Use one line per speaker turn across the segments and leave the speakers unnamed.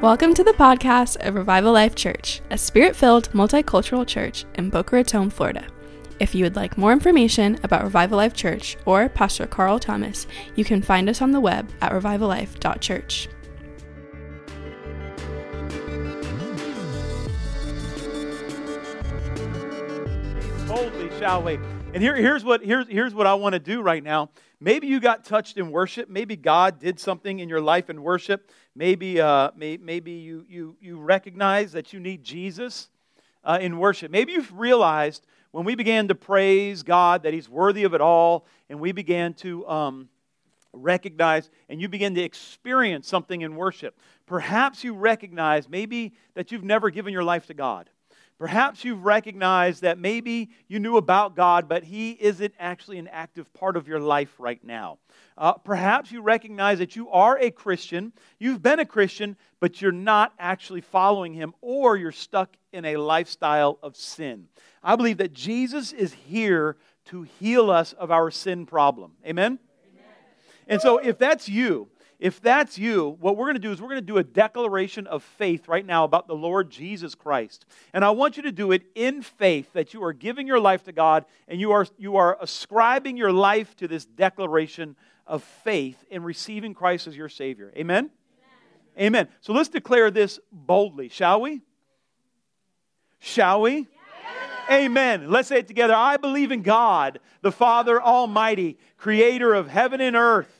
Welcome to the podcast of Revival Life Church, a spirit filled multicultural church in Boca Raton, Florida. If you would like more information about Revival Life Church or Pastor Carl Thomas, you can find us on the web at revivallife.church.
boldly, shall we? And here, here's, what, here's, here's what I want to do right now. Maybe you got touched in worship. Maybe God did something in your life in worship. Maybe, uh, may, maybe you, you, you recognize that you need Jesus uh, in worship. Maybe you've realized when we began to praise God that He's worthy of it all, and we began to um, recognize and you begin to experience something in worship. Perhaps you recognize maybe that you've never given your life to God. Perhaps you've recognized that maybe you knew about God, but He isn't actually an active part of your life right now. Uh, perhaps you recognize that you are a Christian, you've been a Christian, but you're not actually following Him, or you're stuck in a lifestyle of sin. I believe that Jesus is here to heal us of our sin problem. Amen? Amen. And so, if that's you, if that's you, what we're going to do is we're going to do a declaration of faith right now about the Lord Jesus Christ. And I want you to do it in faith that you are giving your life to God and you are, you are ascribing your life to this declaration of faith in receiving Christ as your Savior. Amen? Amen. Amen. So let's declare this boldly, shall we? Shall we? Amen. Let's say it together. I believe in God, the Father Almighty, creator of heaven and earth.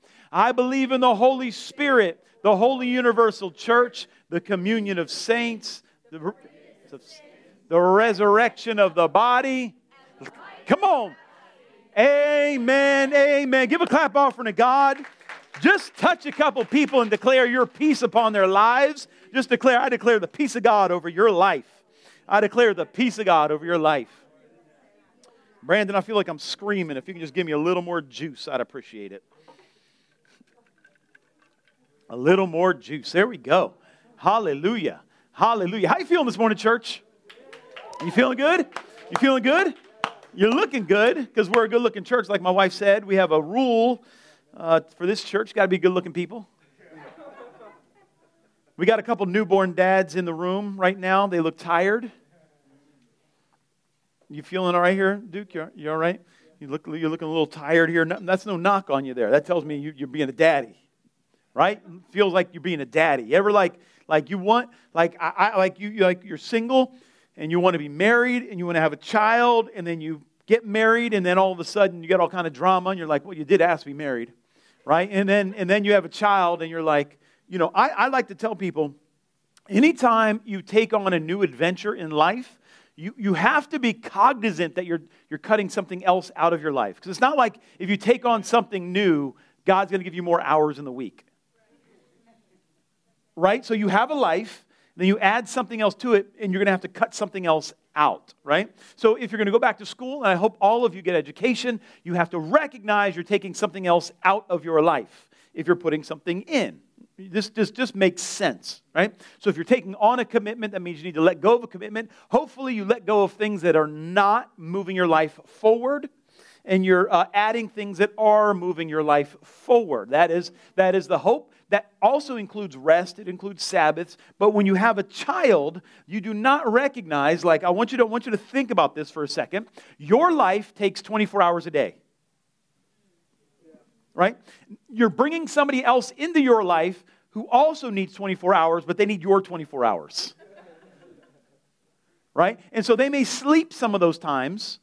I believe in the Holy Spirit, the Holy Universal Church, the communion of saints, the, the resurrection of the body. Come on. Amen. Amen. Give a clap offering to God. Just touch a couple people and declare your peace upon their lives. Just declare, I declare the peace of God over your life. I declare the peace of God over your life. Brandon, I feel like I'm screaming. If you can just give me a little more juice, I'd appreciate it. A little more juice. There we go. Hallelujah. Hallelujah. How you feeling this morning, church? You feeling good? You feeling good? You're looking good because we're a good looking church. Like my wife said, we have a rule uh, for this church got to be good looking people. We got a couple newborn dads in the room right now. They look tired. You feeling all right here, Duke? You, you all right? You look, you're looking a little tired here. That's no knock on you there. That tells me you, you're being a daddy right? Feels like you're being a daddy. You ever like like you want like I, I like you like you're single and you want to be married and you want to have a child and then you get married and then all of a sudden you get all kind of drama and you're like, well, you did ask to be married, right? And then and then you have a child and you're like, you know, I, I like to tell people, anytime you take on a new adventure in life, you, you have to be cognizant that you're, you're cutting something else out of your life. Because it's not like if you take on something new, God's going to give you more hours in the week right? So you have a life, then you add something else to it, and you're going to have to cut something else out, right? So if you're going to go back to school, and I hope all of you get education, you have to recognize you're taking something else out of your life if you're putting something in. This just, just makes sense, right? So if you're taking on a commitment, that means you need to let go of a commitment. Hopefully, you let go of things that are not moving your life forward and you're uh, adding things that are moving your life forward. That is, that is the hope. That also includes rest, it includes Sabbaths. But when you have a child, you do not recognize, like, I want you to, I want you to think about this for a second. Your life takes 24 hours a day. Right? You're bringing somebody else into your life who also needs 24 hours, but they need your 24 hours. right? And so they may sleep some of those times,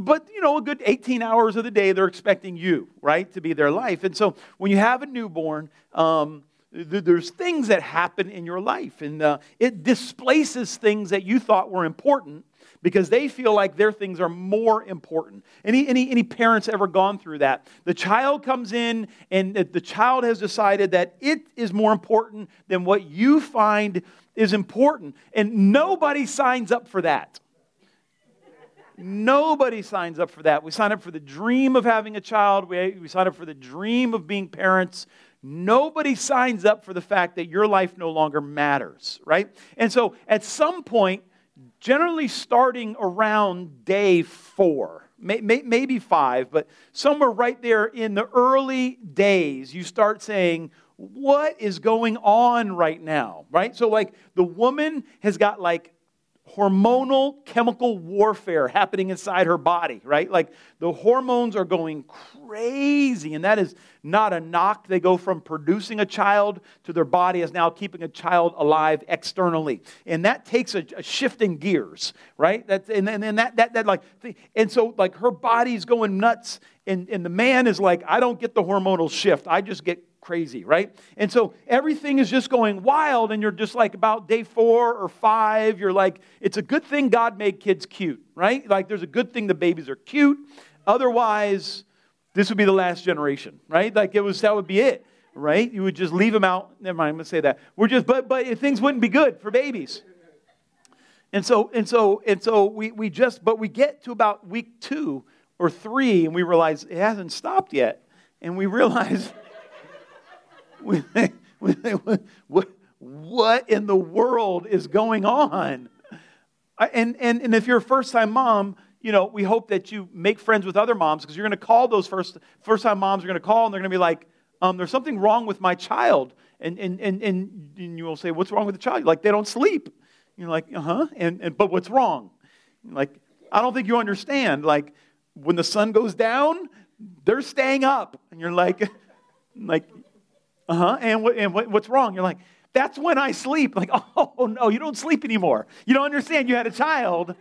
but you know a good 18 hours of the day they're expecting you right to be their life and so when you have a newborn um, th- there's things that happen in your life and uh, it displaces things that you thought were important because they feel like their things are more important any, any, any parents ever gone through that the child comes in and the child has decided that it is more important than what you find is important. And nobody signs up for that. Nobody signs up for that. We sign up for the dream of having a child, we, we sign up for the dream of being parents. Nobody signs up for the fact that your life no longer matters, right? And so at some point, generally starting around day four, maybe five, but somewhere right there in the early days, you start saying, What is going on right now? Right? So, like, the woman has got like hormonal chemical warfare happening inside her body, right? Like the hormones are going crazy, and that is not a knock. They go from producing a child to their body is now keeping a child alive externally. And that takes a, a shifting gears, right? That's, and, and that, that, that like, and so like her body's going nuts, and, and the man is like, I don't get the hormonal shift. I just get crazy, right? And so everything is just going wild, and you're just like about day four or five, you're like, it's a good thing God made kids cute, right? Like, there's a good thing the babies are cute. Otherwise, this would be the last generation, right? Like, it was, that would be it, right? You would just leave them out. Never mind, I'm to say that. We're just, but, but things wouldn't be good for babies. And so, and so, and so we, we just, but we get to about week two or three, and we realize it hasn't stopped yet. And we realize, what, what in the world is going on? And, and, and if you're a first time mom, you know, we hope that you make friends with other moms because you're going to call those first, first time moms, You're going to call and they're going to be like, um, there's something wrong with my child. And, and, and, and, and you will say, what's wrong with the child? Like, they don't sleep. You're like, uh huh. And, and, but what's wrong? Like, I don't think you understand. Like, when the sun goes down, they're staying up. And you're like, like, uh huh. And, what, and what, what's wrong? You're like, that's when I sleep. Like, oh no, you don't sleep anymore. You don't understand. You had a child.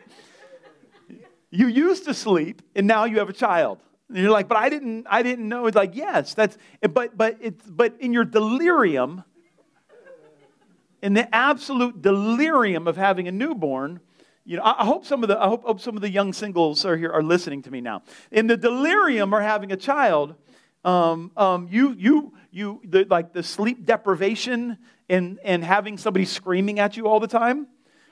You used to sleep, and now you have a child. And you're like, but I didn't. I didn't know. It's like, yes, that's. But but it's but in your delirium, in the absolute delirium of having a newborn, you know, I hope some of the I hope, hope some of the young singles are here are listening to me now. In the delirium of having a child, um, um, you, you, you, the, like the sleep deprivation and, and having somebody screaming at you all the time.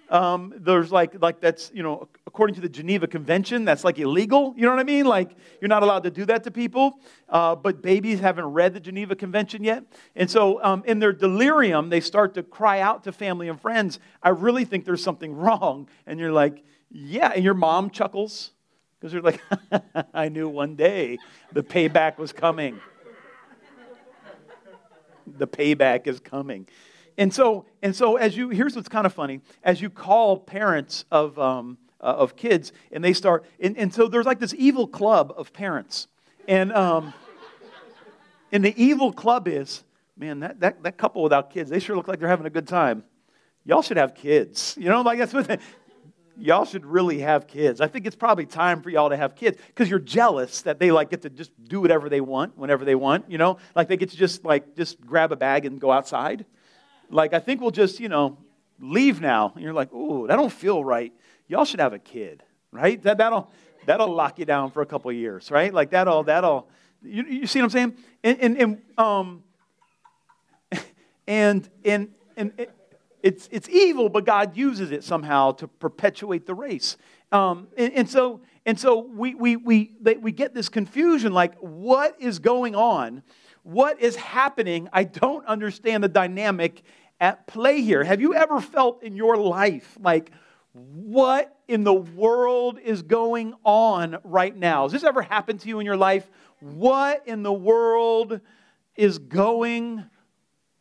Um, there's like, like that's, you know, according to the Geneva Convention, that's like illegal. You know what I mean? Like, you're not allowed to do that to people. Uh, but babies haven't read the Geneva Convention yet. And so, um, in their delirium, they start to cry out to family and friends, I really think there's something wrong. And you're like, yeah. And your mom chuckles because they're like, I knew one day the payback was coming. the payback is coming. And so, and so as you, here's what's kind of funny. As you call parents of, um, uh, of kids, and they start, and, and so there's like this evil club of parents. And, um, and the evil club is, man, that, that, that couple without kids, they sure look like they're having a good time. Y'all should have kids. You know, like that's what they, y'all should really have kids. I think it's probably time for y'all to have kids because you're jealous that they like get to just do whatever they want whenever they want, you know? Like they get to just like just grab a bag and go outside. Like I think we'll just, you know, leave now. And you're like, "Ooh, that don't feel right." Y'all should have a kid, right? That that'll that'll lock you down for a couple years, right? Like that'll that'll you, you see what I'm saying? And and, and um and and and, and it's, it's evil, but God uses it somehow to perpetuate the race. Um, and, and, so, and so we, we, we, we get this confusion like, what is going on? What is happening? I don't understand the dynamic at play here. Have you ever felt in your life like, what in the world is going on right now? Has this ever happened to you in your life? What in the world is going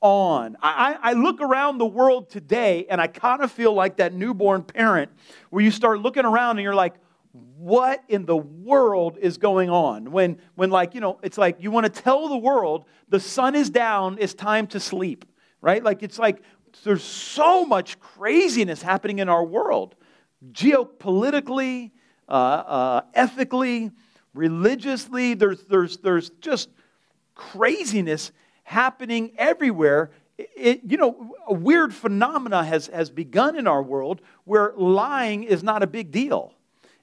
on. I, I look around the world today and I kind of feel like that newborn parent where you start looking around and you're like, what in the world is going on? When, when like, you know, it's like you want to tell the world the sun is down, it's time to sleep, right? Like, it's like there's so much craziness happening in our world, geopolitically, uh, uh, ethically, religiously. There's, there's, there's just craziness happening everywhere. It, you know, a weird phenomena has, has begun in our world where lying is not a big deal.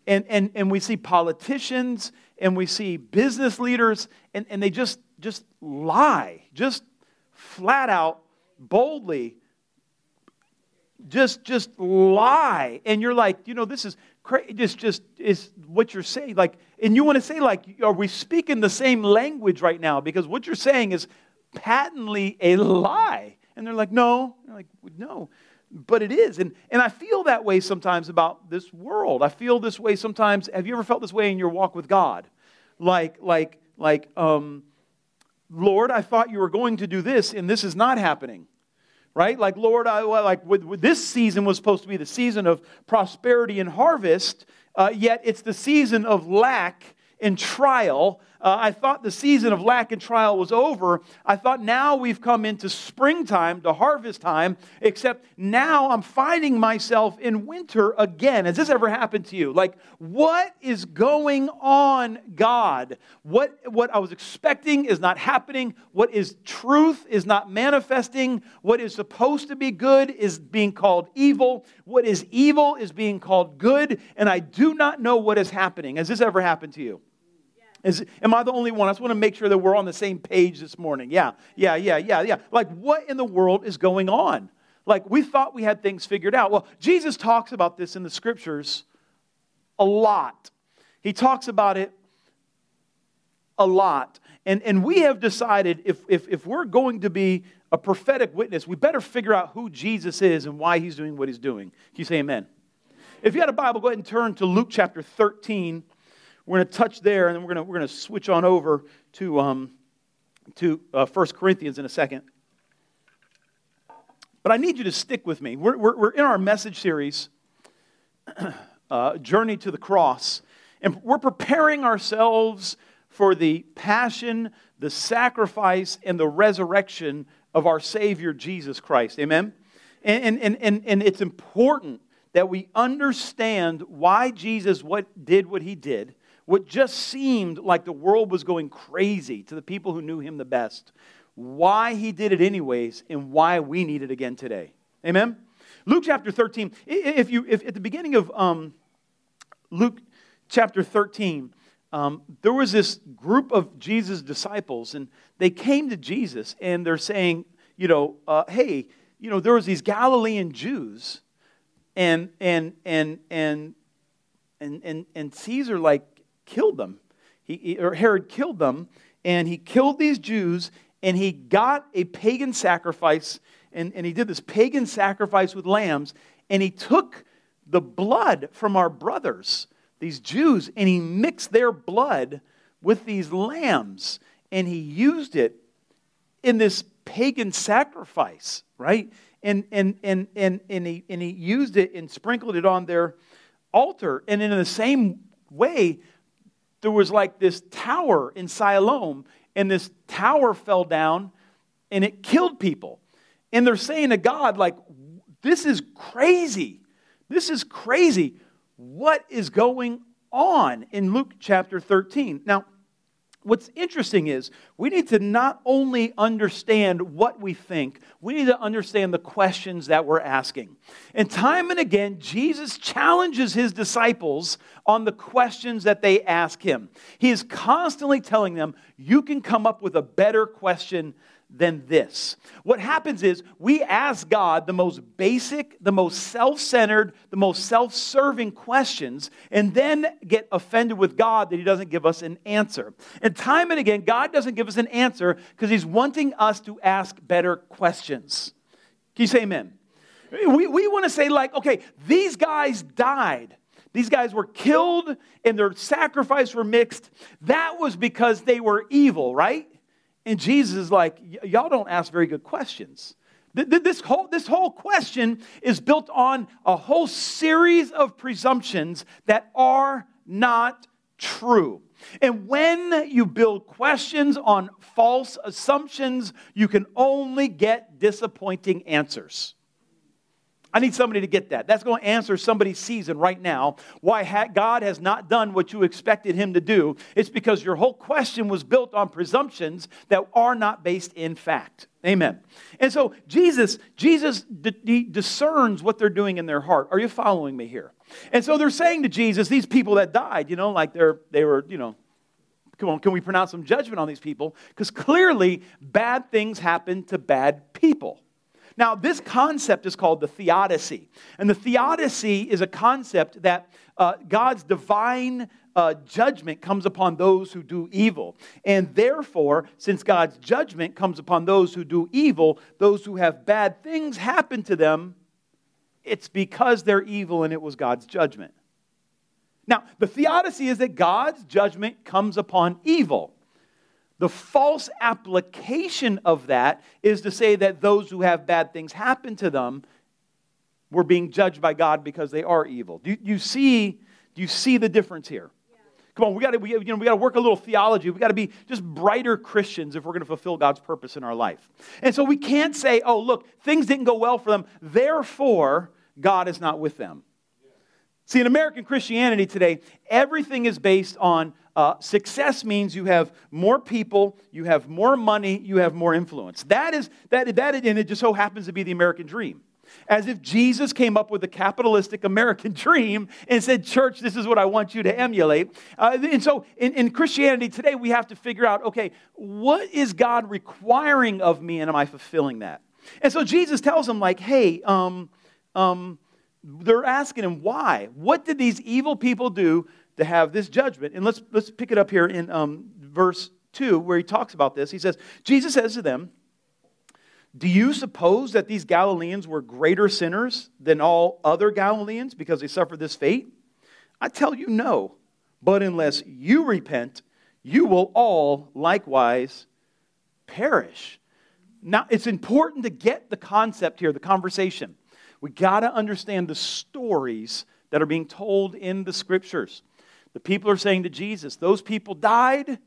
And, and, and we see politicians and we see business leaders, and, and they just, just lie, just flat out, boldly just just lie and you're like you know this is crazy just just is what you're saying like and you want to say like are we speaking the same language right now because what you're saying is patently a lie. And they're like no. They're like no. But it is. And and i feel that way sometimes about this world. I feel this way sometimes. Have you ever felt this way in your walk with god? Like like like um lord i thought you were going to do this and this is not happening. Right? Like, Lord, I, like with, with this season was supposed to be the season of prosperity and harvest, uh, yet it's the season of lack and trial uh, I thought the season of lack and trial was over. I thought now we've come into springtime, to harvest time, except now I'm finding myself in winter again. Has this ever happened to you? Like, what is going on, God? What, what I was expecting is not happening. What is truth is not manifesting. What is supposed to be good is being called evil. What is evil is being called good. And I do not know what is happening. Has this ever happened to you? Is, am I the only one? I just want to make sure that we're on the same page this morning. Yeah, yeah, yeah, yeah, yeah. Like, what in the world is going on? Like, we thought we had things figured out. Well, Jesus talks about this in the scriptures a lot. He talks about it a lot. And, and we have decided if, if, if we're going to be a prophetic witness, we better figure out who Jesus is and why he's doing what he's doing. Can you say amen? If you got a Bible, go ahead and turn to Luke chapter 13. We're going to touch there, and then we're going we're to switch on over to, um, to uh, 1 Corinthians in a second. But I need you to stick with me. We're, we're, we're in our message series, uh, Journey to the Cross, and we're preparing ourselves for the passion, the sacrifice, and the resurrection of our Savior Jesus Christ. Amen? And, and, and, and it's important that we understand why Jesus what, did what he did what just seemed like the world was going crazy to the people who knew him the best, why he did it anyways, and why we need it again today. Amen? Luke chapter 13, if you, if at the beginning of um, Luke chapter 13, um, there was this group of Jesus' disciples, and they came to Jesus and they're saying, you know, uh, hey, you know, there was these Galilean Jews, and and and and and and, and Caesar like killed them. He, or Herod killed them, and he killed these Jews, and he got a pagan sacrifice, and, and he did this pagan sacrifice with lambs, and he took the blood from our brothers, these Jews, and he mixed their blood with these lambs, and he used it in this pagan sacrifice, right? And, and, and, and, and, he, and he used it and sprinkled it on their altar. And in the same way, there was like this tower in Siloam, and this tower fell down and it killed people. And they're saying to God, like, this is crazy. This is crazy. What is going on in Luke chapter 13? Now, What's interesting is we need to not only understand what we think, we need to understand the questions that we're asking. And time and again, Jesus challenges his disciples on the questions that they ask him. He is constantly telling them, You can come up with a better question than this. What happens is we ask God the most basic, the most self centered, the most self serving questions, and then get offended with God that He doesn't give us an answer. And time and again, God doesn't give us an answer because He's wanting us to ask better questions. Can you say amen? We, we want to say, like, okay, these guys died. These guys were killed and their sacrifice were mixed. That was because they were evil, right? And Jesus is like, y'all don't ask very good questions. This whole, this whole question is built on a whole series of presumptions that are not true. And when you build questions on false assumptions, you can only get disappointing answers. I need somebody to get that. That's going to answer somebody's season right now. Why God has not done what you expected Him to do. It's because your whole question was built on presumptions that are not based in fact. Amen. And so Jesus, Jesus d- discerns what they're doing in their heart. Are you following me here? And so they're saying to Jesus, these people that died, you know, like they're they were, you know, come on, can we pronounce some judgment on these people? Because clearly bad things happen to bad people. Now, this concept is called the theodicy. And the theodicy is a concept that uh, God's divine uh, judgment comes upon those who do evil. And therefore, since God's judgment comes upon those who do evil, those who have bad things happen to them, it's because they're evil and it was God's judgment. Now, the theodicy is that God's judgment comes upon evil. The false application of that is to say that those who have bad things happen to them were being judged by God because they are evil. Do you, you see, do you see the difference here? Come on, we got we, you know, we to work a little theology. We got to be just brighter Christians if we're going to fulfill God's purpose in our life. And so we can't say, "Oh, look, things didn't go well for them, therefore God is not with them." See, in American Christianity today, everything is based on uh, success means you have more people, you have more money, you have more influence. That is, that, that, and it just so happens to be the American dream. As if Jesus came up with a capitalistic American dream and said, Church, this is what I want you to emulate. Uh, and so in, in Christianity today, we have to figure out okay, what is God requiring of me, and am I fulfilling that? And so Jesus tells them, like, hey, um, um, they're asking him why. What did these evil people do to have this judgment? And let's, let's pick it up here in um, verse 2 where he talks about this. He says, Jesus says to them, Do you suppose that these Galileans were greater sinners than all other Galileans because they suffered this fate? I tell you, no. But unless you repent, you will all likewise perish. Now, it's important to get the concept here, the conversation. We got to understand the stories that are being told in the scriptures. The people are saying to Jesus, Those people died.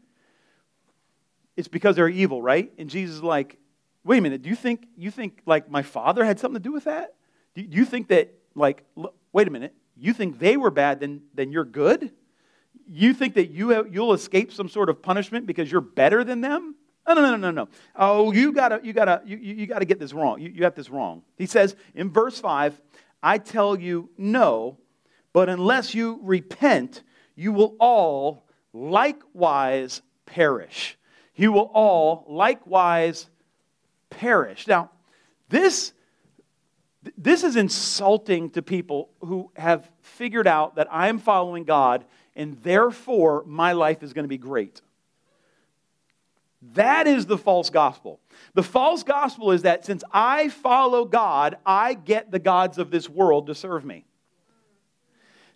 It's because they're evil, right? And Jesus is like, Wait a minute, do you think, you think like my father had something to do with that? Do you think that, like, wait a minute, you think they were bad, then, then you're good? You think that you have, you'll escape some sort of punishment because you're better than them? No, no, no, no, no. Oh, you gotta, you gotta, you, you gotta get this wrong. You, you got this wrong. He says in verse 5, I tell you no, but unless you repent, you will all likewise perish. You will all likewise perish. Now, this, this is insulting to people who have figured out that I am following God and therefore my life is going to be great. That is the false gospel. The false gospel is that since I follow God, I get the gods of this world to serve me.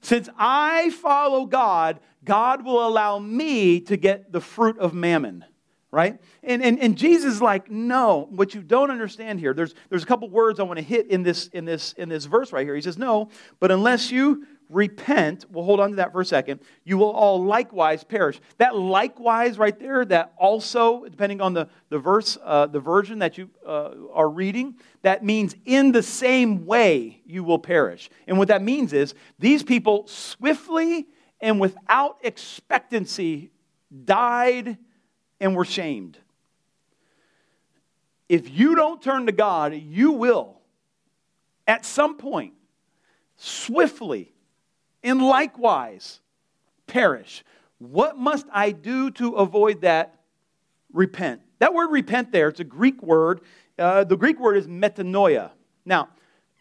Since I follow God, God will allow me to get the fruit of mammon, right? And, and, and Jesus is like, no, what you don't understand here, there's, there's a couple words I want to hit in this, in, this, in this verse right here. He says, no, but unless you repent, we'll hold on to that for a second, you will all likewise perish. That likewise right there, that also, depending on the, the verse, uh, the version that you uh, are reading, that means in the same way you will perish. And what that means is these people swiftly and without expectancy died and we're shamed. If you don't turn to God, you will, at some point, swiftly and likewise perish. What must I do to avoid that? Repent. That word repent there, it's a Greek word. Uh, the Greek word is metanoia. Now,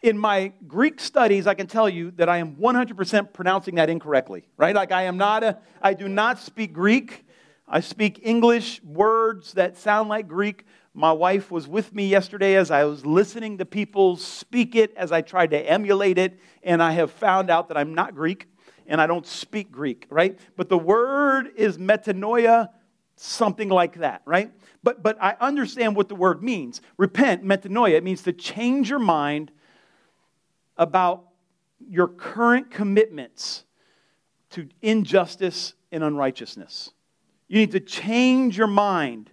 in my Greek studies, I can tell you that I am 100% pronouncing that incorrectly, right? Like I am not a, I do not speak Greek. I speak English words that sound like Greek. My wife was with me yesterday as I was listening to people speak it, as I tried to emulate it, and I have found out that I'm not Greek and I don't speak Greek, right? But the word is metanoia, something like that, right? But, but I understand what the word means. Repent, metanoia, it means to change your mind about your current commitments to injustice and unrighteousness. You need to change your mind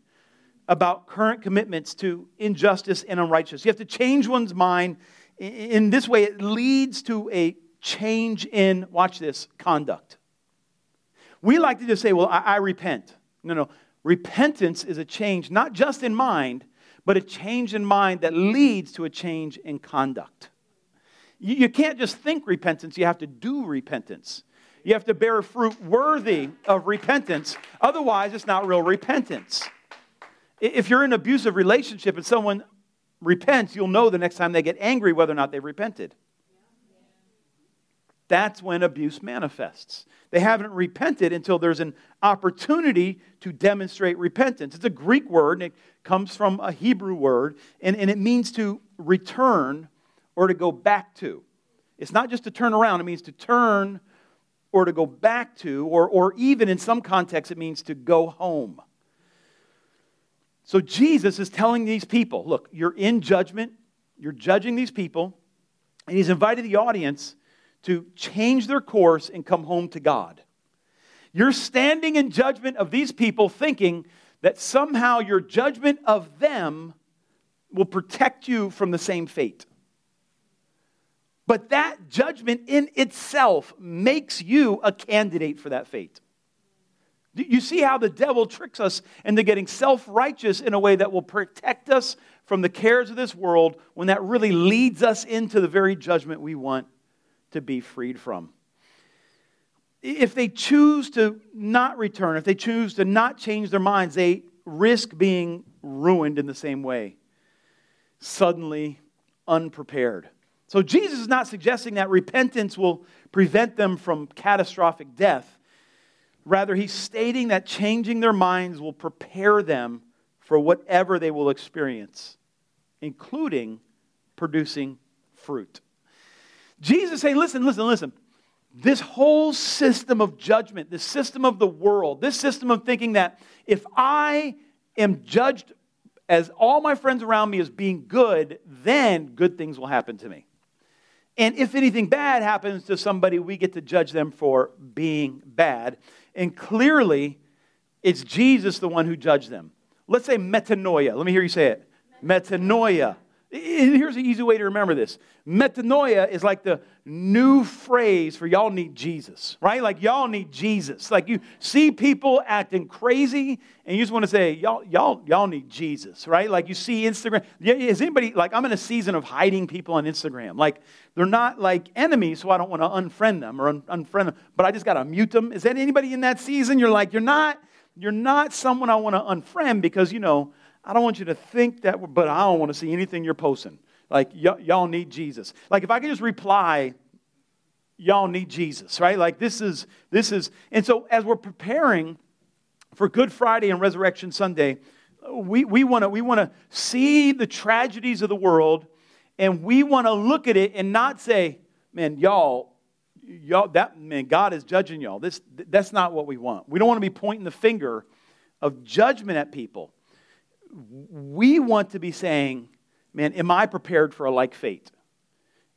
about current commitments to injustice and unrighteousness. You have to change one's mind. In this way, it leads to a change in, watch this, conduct. We like to just say, well, I, I repent. No, no. Repentance is a change, not just in mind, but a change in mind that leads to a change in conduct. You, you can't just think repentance, you have to do repentance. You have to bear fruit worthy of repentance. Otherwise, it's not real repentance. If you're in an abusive relationship and someone repents, you'll know the next time they get angry whether or not they've repented. That's when abuse manifests. They haven't repented until there's an opportunity to demonstrate repentance. It's a Greek word, and it comes from a Hebrew word, and, and it means to return or to go back to. It's not just to turn around, it means to turn or to go back to, or, or even in some contexts, it means to go home. So Jesus is telling these people look, you're in judgment, you're judging these people, and he's invited the audience to change their course and come home to God. You're standing in judgment of these people, thinking that somehow your judgment of them will protect you from the same fate. But that judgment in itself makes you a candidate for that fate. You see how the devil tricks us into getting self righteous in a way that will protect us from the cares of this world when that really leads us into the very judgment we want to be freed from. If they choose to not return, if they choose to not change their minds, they risk being ruined in the same way. Suddenly unprepared. So Jesus is not suggesting that repentance will prevent them from catastrophic death. Rather, he's stating that changing their minds will prepare them for whatever they will experience, including producing fruit. Jesus saying, listen, listen, listen. This whole system of judgment, this system of the world, this system of thinking that if I am judged as all my friends around me as being good, then good things will happen to me. And if anything bad happens to somebody, we get to judge them for being bad. And clearly, it's Jesus the one who judged them. Let's say metanoia. Let me hear you say it. Metanoia. Here's an easy way to remember this. Metanoia is like the new phrase for y'all need Jesus, right? Like y'all need Jesus. Like you see people acting crazy and you just want to say, y'all, y'all, y'all need Jesus, right? Like you see Instagram. Is anybody, like I'm in a season of hiding people on Instagram. Like they're not like enemies, so I don't want to unfriend them or un- unfriend them, but I just got to mute them. Is that anybody in that season? You're like, you're not, you're not someone I want to unfriend because, you know, I don't want you to think that, but I don't want to see anything you're posting. Like, y- y'all need Jesus. Like, if I could just reply, y'all need Jesus, right? Like, this is, this is, and so as we're preparing for Good Friday and Resurrection Sunday, we, we want to we wanna see the tragedies of the world and we want to look at it and not say, man, y'all, y'all, that, man, God is judging y'all. This, that's not what we want. We don't want to be pointing the finger of judgment at people we want to be saying, man, am I prepared for a like fate?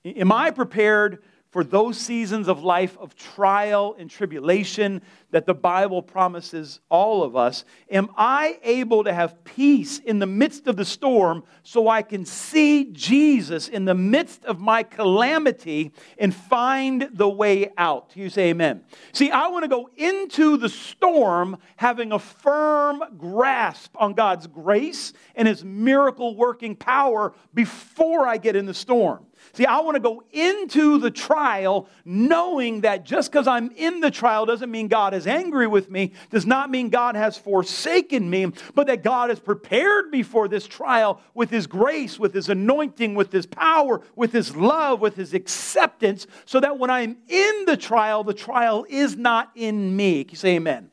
Am I prepared for those seasons of life of trial and tribulation that the Bible promises all of us? Am I able to have peace in the midst of the storm so I can see Jesus in the midst of my calamity and find the way out? You say amen. See, I want to go into the storm having a firm grasp on God's grace and His miracle working power before I get in the storm. See, I want to go into the trial knowing that just because I'm in the trial doesn't mean God is angry with me, does not mean God has forsaken me, but that God has prepared me for this trial with His grace, with His anointing, with His power, with His love, with His acceptance, so that when I'm in the trial, the trial is not in me. Can you say amen?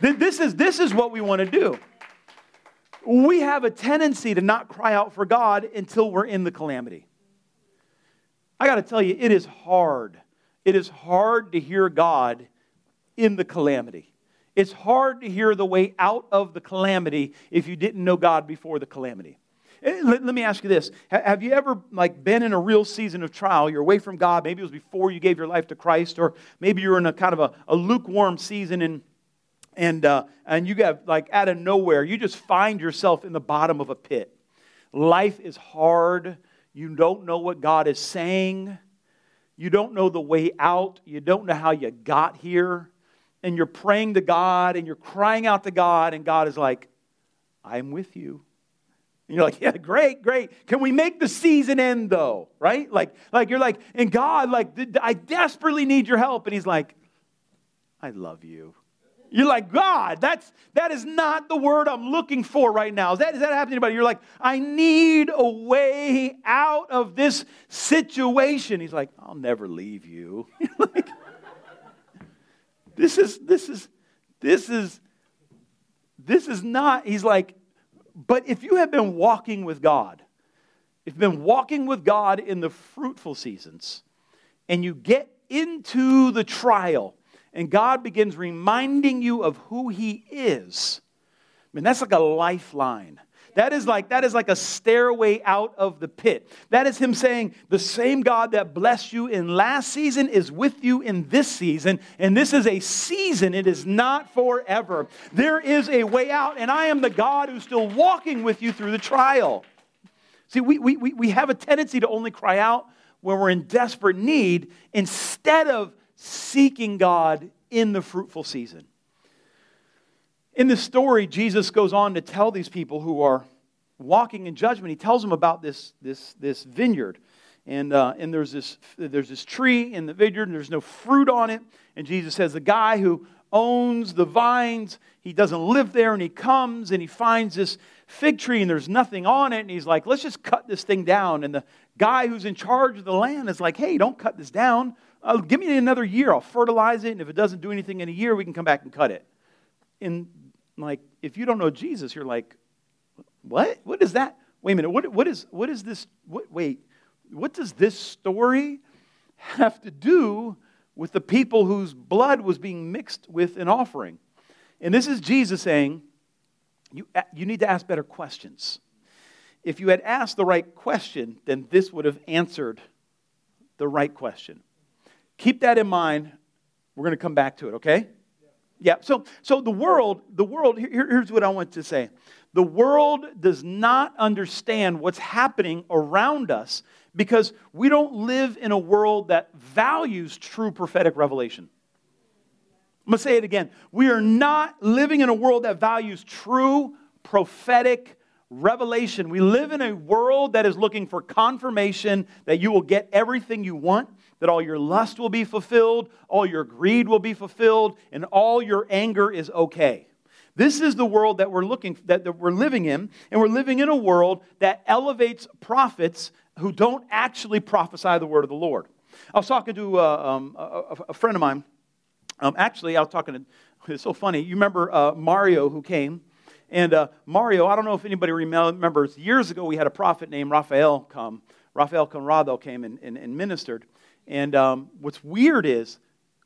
This is, this is what we want to do. We have a tendency to not cry out for God until we're in the calamity. I got to tell you, it is hard. It is hard to hear God in the calamity. It's hard to hear the way out of the calamity if you didn't know God before the calamity. Eh, let, me ask you this. Have you ever like been in a real season of trial? You're away from God. Maybe it was before you gave your life to Christ, or maybe you're in a kind of a, a lukewarm season and and uh, and you got like out of nowhere, you just find yourself in the bottom of a pit. Life is hard. You don't know what God is saying. You don't know the way out. You don't know how you got here. And you're praying to God and you're crying out to God, and God is like, I'm with you. And you're like, yeah, great, great. Can we make the season end though? Right? Like, like you're like, and God, like, I desperately need your help. And He's like, I love you. You're like, God, that's, that is not the word I'm looking for right now. Is that, is that happening to anybody? You're like, I need a way out of this situation. He's like, I'll never leave you. like, this is, this is, this is, this is not, he's like, but if you have been walking with God, if you've been walking with God in the fruitful seasons, and you get into the trial, and God begins reminding you of who He is, I mean, that's like a lifeline. That is like that is like a stairway out of the pit. That is him saying, "The same God that blessed you in last season is with you in this season, and this is a season, it is not forever. There is a way out, and I am the God who's still walking with you through the trial." See, we, we, we have a tendency to only cry out when we're in desperate need instead of seeking God in the fruitful season. In this story, Jesus goes on to tell these people who are walking in judgment, he tells them about this, this, this vineyard. And, uh, and there's, this, there's this tree in the vineyard, and there's no fruit on it. And Jesus says, The guy who owns the vines, he doesn't live there, and he comes and he finds this fig tree, and there's nothing on it. And he's like, Let's just cut this thing down. And the guy who's in charge of the land is like, Hey, don't cut this down. Uh, give me another year. I'll fertilize it. And if it doesn't do anything in a year, we can come back and cut it. And like, if you don't know Jesus, you're like, what? What is that? Wait a minute. What, what, is, what is this? What, wait, what does this story have to do with the people whose blood was being mixed with an offering? And this is Jesus saying, you, you need to ask better questions. If you had asked the right question, then this would have answered the right question. Keep that in mind. We're going to come back to it, okay? Yeah. So, so the world, the world. Here, here's what I want to say. The world does not understand what's happening around us because we don't live in a world that values true prophetic revelation. I'm going to say it again. We are not living in a world that values true prophetic revelation. We live in a world that is looking for confirmation that you will get everything you want, that all your lust will be fulfilled, all your greed will be fulfilled, and all your anger is okay. This is the world that we're looking that, that we're living in, and we're living in a world that elevates prophets who don't actually prophesy the word of the Lord. I was talking to uh, um, a, a, friend of mine. Um, actually, I was talking to. It's so funny. You remember uh, Mario who came, and uh, Mario. I don't know if anybody remembers. Years ago, we had a prophet named Rafael come. Rafael Conrado came and, and, and ministered. And um, what's weird is,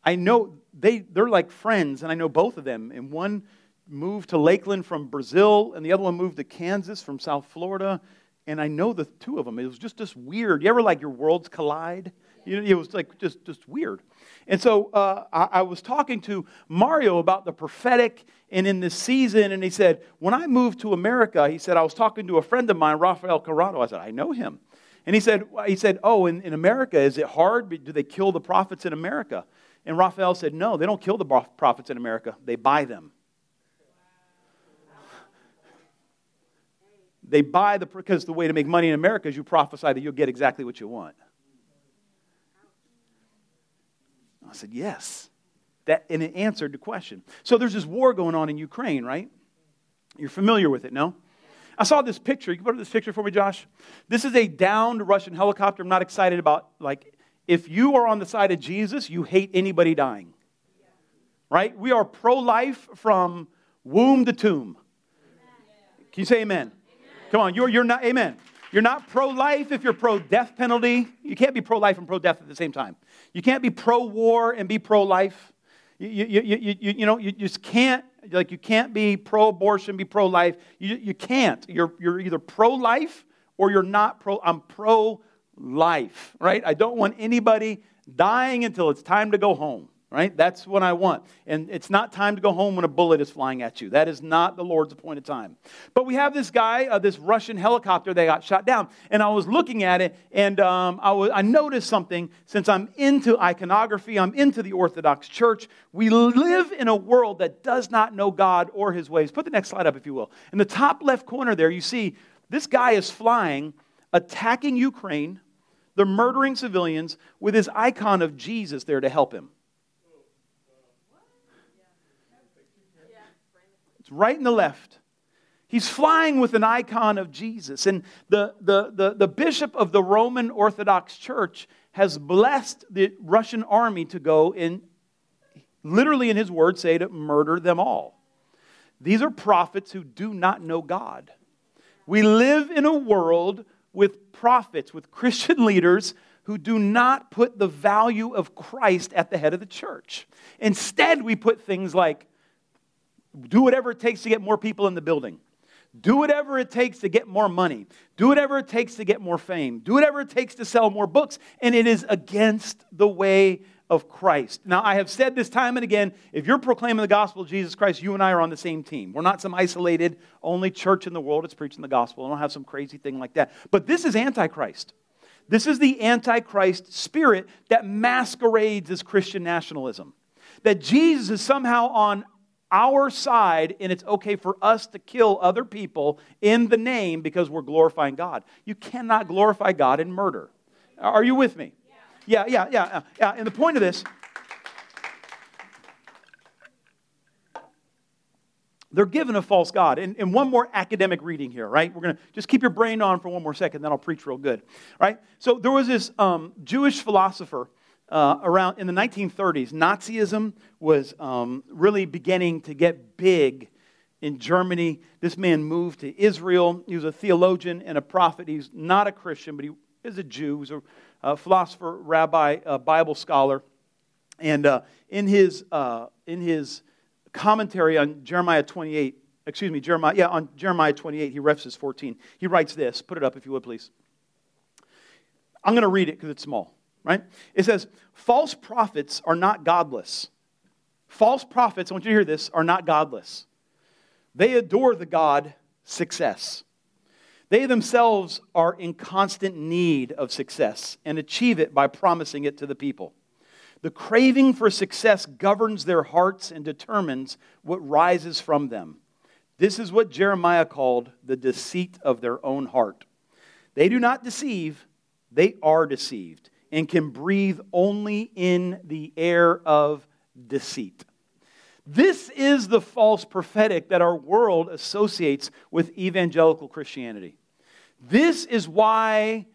I know they they're like friends, and I know both of them. And one moved to Lakeland from Brazil, and the other one moved to Kansas from South Florida. And I know the two of them. It was just just weird. You ever like your worlds collide? You know, it was like just just weird. And so uh, I, I, was talking to Mario about the prophetic and in this season, and he said, when I moved to America, he said I was talking to a friend of mine, Rafael Corrado. I said, I know him. And he said, he said, oh, in, in America, is it hard? Do they kill the prophets in America? And Raphael said, no, they don't kill the prophets in America. They buy them. They buy the, because the way to make money in America is you prophesy that you'll get exactly what you want. I said, yes. That, and it answered the question. So there's this war going on in Ukraine, right? You're familiar with it, no? I saw this picture. You can put up this picture for me, Josh? This is a downed Russian helicopter. I'm not excited about, like, if you are on the side of Jesus, you hate anybody dying. Right? We are pro life from womb to tomb. Can you say amen? Come on, you're, you're not, amen. You're not pro life if you're pro death penalty. You can't be pro life and pro death at the same time. You can't be pro war and be pro life. You, you, you, you, you know, you just can't, like, you can't be pro abortion, be pro life. You, you can't. You're, you're either pro life or you're not pro. I'm pro life, right? I don't want anybody dying until it's time to go home right? That's what I want. And it's not time to go home when a bullet is flying at you. That is not the Lord's appointed time. But we have this guy, uh, this Russian helicopter that got shot down. And I was looking at it, and um, I, I noticed something. Since I'm into iconography, I'm into the Orthodox Church. We live in a world that does not know God or his ways. Put the next slide up, if you will. In the top left corner there, you see this guy is flying, attacking Ukraine. They're murdering civilians with his icon of Jesus there to help him. It's right in the left. He's flying with an icon of Jesus. And the, the, the, the bishop of the Roman Orthodox Church has blessed the Russian army to go and, literally in his words, say to murder them all. These are prophets who do not know God. We live in a world with prophets, with Christian leaders who do not put the value of Christ at the head of the church. Instead, we put things like do whatever it takes to get more people in the building. Do whatever it takes to get more money. Do whatever it takes to get more fame. Do whatever it takes to sell more books. And it is against the way of Christ. Now, I have said this time and again if you're proclaiming the gospel of Jesus Christ, you and I are on the same team. We're not some isolated, only church in the world that's preaching the gospel. I don't have some crazy thing like that. But this is Antichrist. This is the Antichrist spirit that masquerades as Christian nationalism. That Jesus is somehow on our side and it's okay for us to kill other people in the name because we're glorifying God. You cannot glorify God in murder. Are you with me? Yeah, yeah, yeah, yeah. And the point of this, they're given a false God. And, and one more academic reading here, right? We're going to just keep your brain on for one more second, then I'll preach real good, right? So there was this um, Jewish philosopher uh, around in the 1930s. Nazism was um, really beginning to get big in Germany. This man moved to Israel. He was a theologian and a prophet. He's not a Christian, but he is a Jew. He's a a philosopher, rabbi, a Bible scholar. And uh, in, his, uh, in his commentary on Jeremiah 28, excuse me, Jeremiah, yeah, on Jeremiah 28, he references 14. He writes this. Put it up if you would, please. I'm going to read it because it's small, right? It says, False prophets are not godless. False prophets, I want you to hear this, are not godless. They adore the God success. They themselves are in constant need of success and achieve it by promising it to the people. The craving for success governs their hearts and determines what rises from them. This is what Jeremiah called the deceit of their own heart. They do not deceive, they are deceived and can breathe only in the air of deceit. This is the false prophetic that our world associates with evangelical Christianity. This is why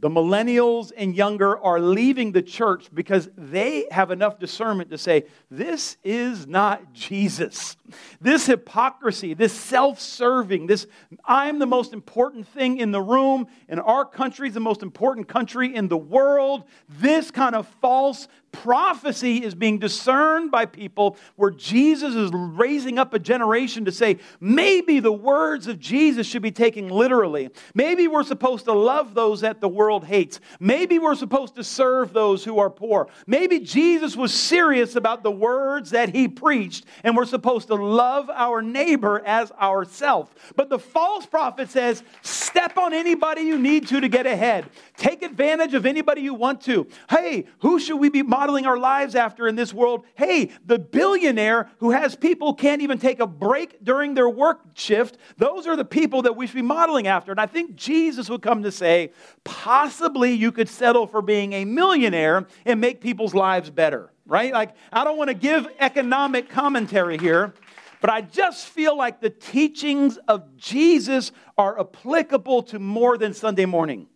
the millennials and younger are leaving the church because they have enough discernment to say, This is not Jesus. This hypocrisy, this self serving, this I'm the most important thing in the room, and our country is the most important country in the world. This kind of false prophecy is being discerned by people where Jesus is raising up a generation to say, maybe the words of Jesus should be taken literally. Maybe we're supposed to love those that the world hates. Maybe we're supposed to serve those who are poor. Maybe Jesus was serious about the words that he preached, and we're supposed to love our neighbor as ourselves. But the false prophet says, step on anybody you need to to get ahead. Take advantage of anybody you want to. Hey, who should we be modeling our lives after in this world? Hey, the billionaire who has people can't even take a break during their work shift. Those are the people that we should be modeling after. And I think Jesus would come to say, possibly you could settle for being a millionaire and make people's lives better, right? Like, I don't want to give economic commentary here. But I just feel like the teachings of Jesus are applicable to more than Sunday morning.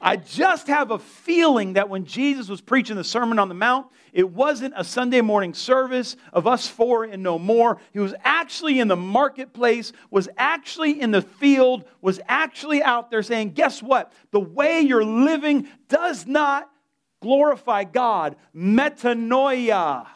I just have a feeling that when Jesus was preaching the Sermon on the Mount, it wasn't a Sunday morning service of us four and no more. He was actually in the marketplace, was actually in the field, was actually out there saying, Guess what? The way you're living does not glorify God. Metanoia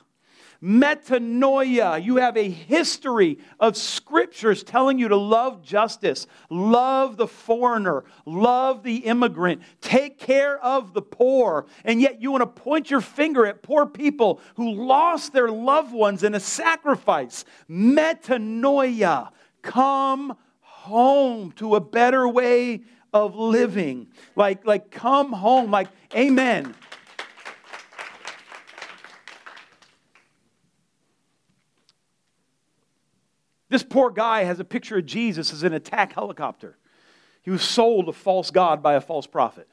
metanoia. You have a history of scriptures telling you to love justice, love the foreigner, love the immigrant, take care of the poor. And yet you want to point your finger at poor people who lost their loved ones in a sacrifice. Metanoia. Come home to a better way of living. Like, like come home. Like, amen. This poor guy has a picture of Jesus as an attack helicopter. He was sold a false God by a false prophet.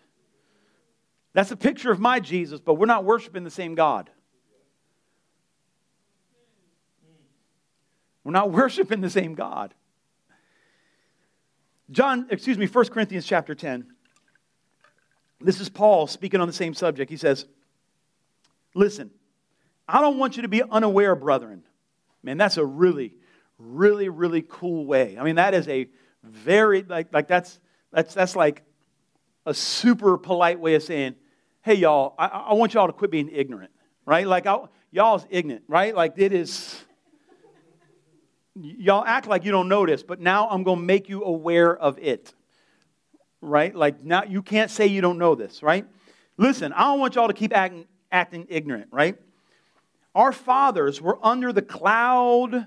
That's a picture of my Jesus, but we're not worshiping the same God. We're not worshiping the same God. John, excuse me, 1 Corinthians chapter 10. This is Paul speaking on the same subject. He says, Listen, I don't want you to be unaware, brethren. Man, that's a really, really, really cool way. I mean, that is a very, like, like that's, that's, that's like a super polite way of saying, hey, y'all, I, I want y'all to quit being ignorant, right? Like, I, y'all's ignorant, right? Like, it is, y'all act like you don't notice, but now I'm going to make you aware of it, right? Like, now you can't say you don't know this, right? Listen, I don't want y'all to keep acting, acting ignorant, right? Our fathers were under the cloud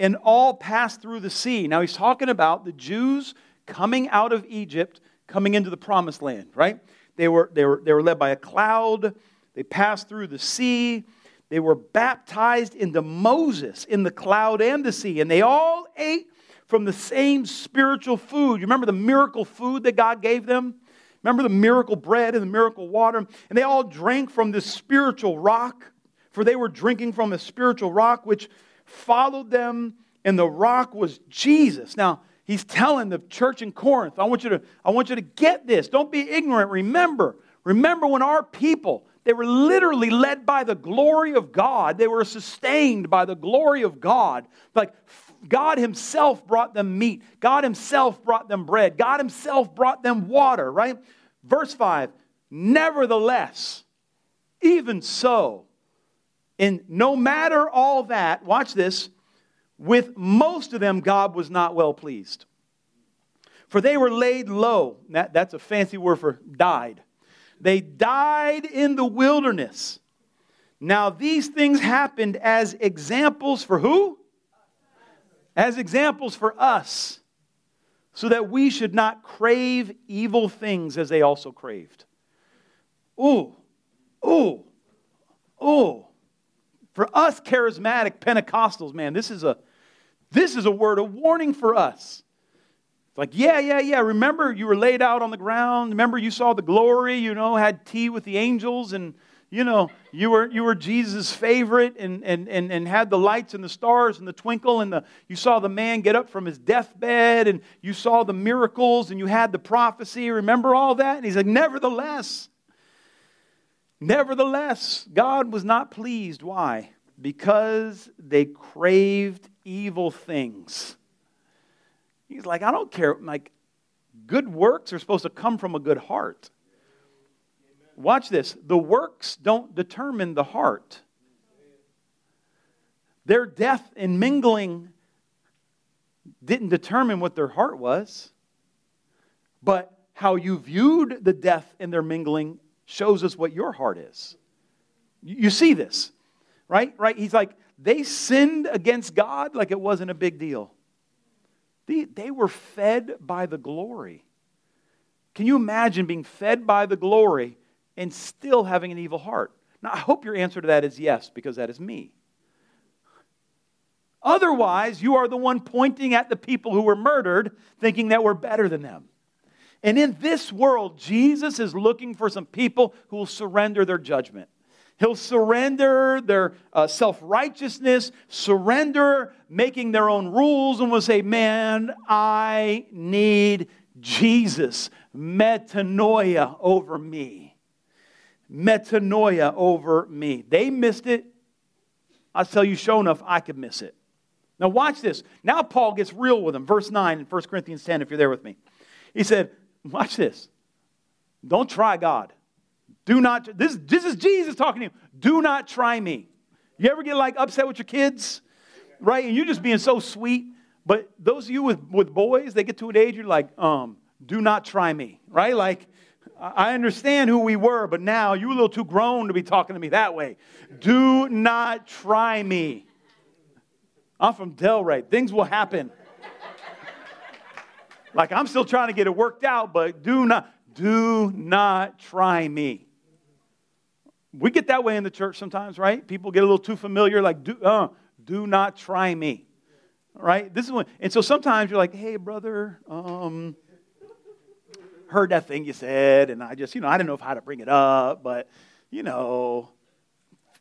and all passed through the sea. Now, he's talking about the Jews coming out of Egypt, coming into the promised land, right? They were, they were, they were led by a cloud, they passed through the sea, they were baptized into Moses in the cloud and the sea, and they all ate from the same spiritual food. You remember the miracle food that God gave them? Remember the miracle bread and the miracle water? And they all drank from this spiritual rock, for they were drinking from a spiritual rock which followed them, and the rock was Jesus. Now, he's telling the church in Corinth, I want you to, I want you to get this. Don't be ignorant. Remember, remember when our people, they were literally led by the glory of God. They were sustained by the glory of God. Like God Himself brought them meat. God Himself brought them bread. God Himself brought them water, right? Verse 5 Nevertheless, even so, and no matter all that, watch this, with most of them, God was not well pleased. For they were laid low. That, that's a fancy word for died. They died in the wilderness. Now, these things happened as examples for who? As examples for us, so that we should not crave evil things as they also craved. Ooh, ooh, ooh. For us charismatic Pentecostals, man, this is a this is a word of warning for us. It's like, yeah, yeah, yeah. Remember you were laid out on the ground. Remember you saw the glory, you know, had tea with the angels and you know, you were you were Jesus' favorite and, and, and, and had the lights and the stars and the twinkle and the you saw the man get up from his deathbed and you saw the miracles and you had the prophecy. Remember all that? And he's like, nevertheless, Nevertheless, God was not pleased. Why? Because they craved evil things. He's like, I don't care. Like, good works are supposed to come from a good heart. Watch this. The works don't determine the heart. Their death and mingling didn't determine what their heart was, but how you viewed the death and their mingling shows us what your heart is. You see this, right? Right? He's like, they sinned against God like it wasn't a big deal. They, they were fed by the glory. Can you imagine being fed by the glory and still having an evil heart? Now, I hope your answer to that is yes, because that is me. Otherwise, you are the one pointing at the people who were murdered, thinking that we're better than them. And in this world, Jesus is looking for some people who will surrender their judgment. He'll surrender their uh, self righteousness, surrender making their own rules, and will say, Man, I need Jesus. Metanoia over me. Metanoia over me. They missed it. I'll tell you, sure enough, I could miss it. Now, watch this. Now, Paul gets real with them. Verse 9 in 1 Corinthians 10, if you're there with me. He said, Watch this. Don't try God. Do not, this, this is Jesus talking to you. Do not try me. You ever get like upset with your kids? Right? And you're just being so sweet. But those of you with, with boys, they get to an age, you're like, um, do not try me. Right? Like, I understand who we were, but now you're a little too grown to be talking to me that way. Do not try me. I'm from Delray. Things will happen. Like I'm still trying to get it worked out, but do not, do not try me. We get that way in the church sometimes, right? People get a little too familiar, like, do, uh, do not try me. Right? This is when, and so sometimes you're like, hey, brother, um, heard that thing you said, and I just, you know, I didn't know how to bring it up, but, you know,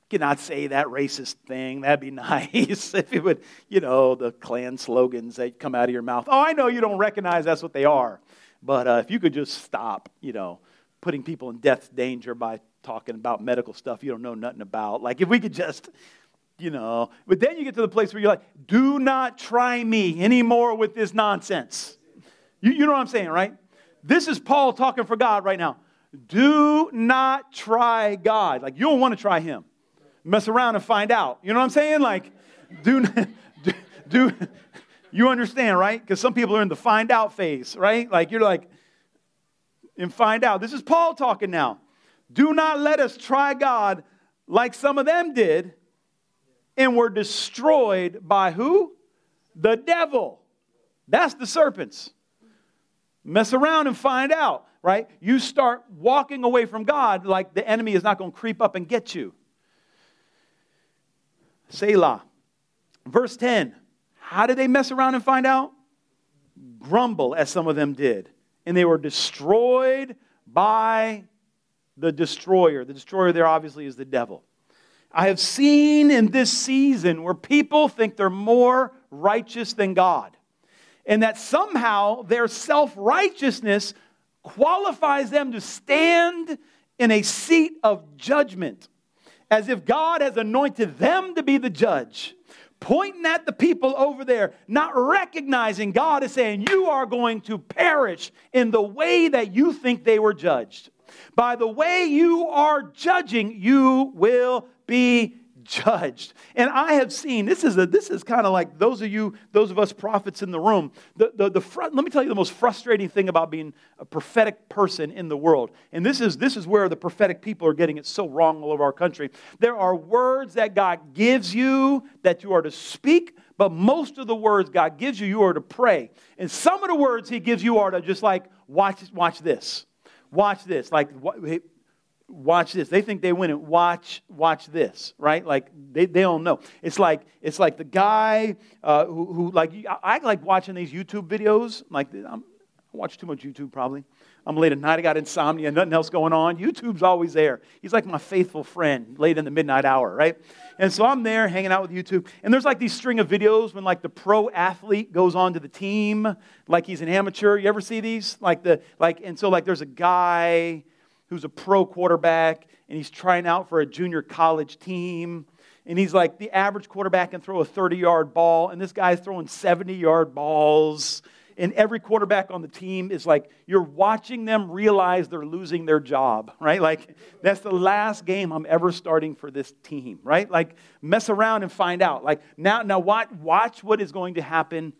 cannot say that racist thing. That'd be nice if it would, you know, the Klan slogans that come out of your mouth. Oh, I know you don't recognize that's what they are. But uh, if you could just stop, you know, putting people in death's danger by talking about medical stuff you don't know nothing about. Like if we could just, you know, but then you get to the place where you're like, do not try me anymore with this nonsense. You, you know what I'm saying, right? This is Paul talking for God right now. Do not try God. Like you don't want to try him mess around and find out. You know what I'm saying? Like, do, do, do you understand, right? Because some people are in the find out phase, right? Like, you're like, and find out. This is Paul talking now. Do not let us try God like some of them did and were destroyed by who? The devil. That's the serpents. Mess around and find out, right? You start walking away from God like the enemy is not going to creep up and get you. Selah. Verse 10. How did they mess around and find out? Grumble, as some of them did. And they were destroyed by the destroyer. The destroyer there obviously is the devil. I have seen in this season where people think they're more righteous than God, and that somehow their self righteousness qualifies them to stand in a seat of judgment as if God has anointed them to be the judge, pointing at the people over there, not recognizing God is saying, You are going to perish in the way that you think they were judged. By the way you are judging, you will be judged. And I have seen, this is, a, this is kind of like those of you, those of us prophets in the room, the, the, the fr- let me tell you the most frustrating thing about being a prophetic person in the world. And this is, this is where the prophetic people are getting it so wrong all over our country. There are words that God gives you that you are to speak, but most of the words God gives you, you are to pray. And some of the words He gives you are to just like, watch, watch this. Watch this. Like, watch this. They think they win it. Watch, watch this, right? Like they, they don't know. It's like it's like the guy uh, who, who like I, I, like watching these YouTube videos. Like I'm, I watch too much YouTube probably. I'm late at night. I got insomnia. Nothing else going on. YouTube's always there. He's like my faithful friend late in the midnight hour, right? And so I'm there hanging out with YouTube. And there's like these string of videos when like the pro athlete goes on to the team, like he's an amateur. You ever see these? Like the like, and so like there's a guy who's a pro quarterback and he's trying out for a junior college team. And he's like, the average quarterback can throw a 30 yard ball, and this guy's throwing 70 yard balls. And every quarterback on the team is like, you're watching them realize they're losing their job, right? Like, that's the last game I'm ever starting for this team, right? Like, mess around and find out. Like, now, now watch, watch what is going to happen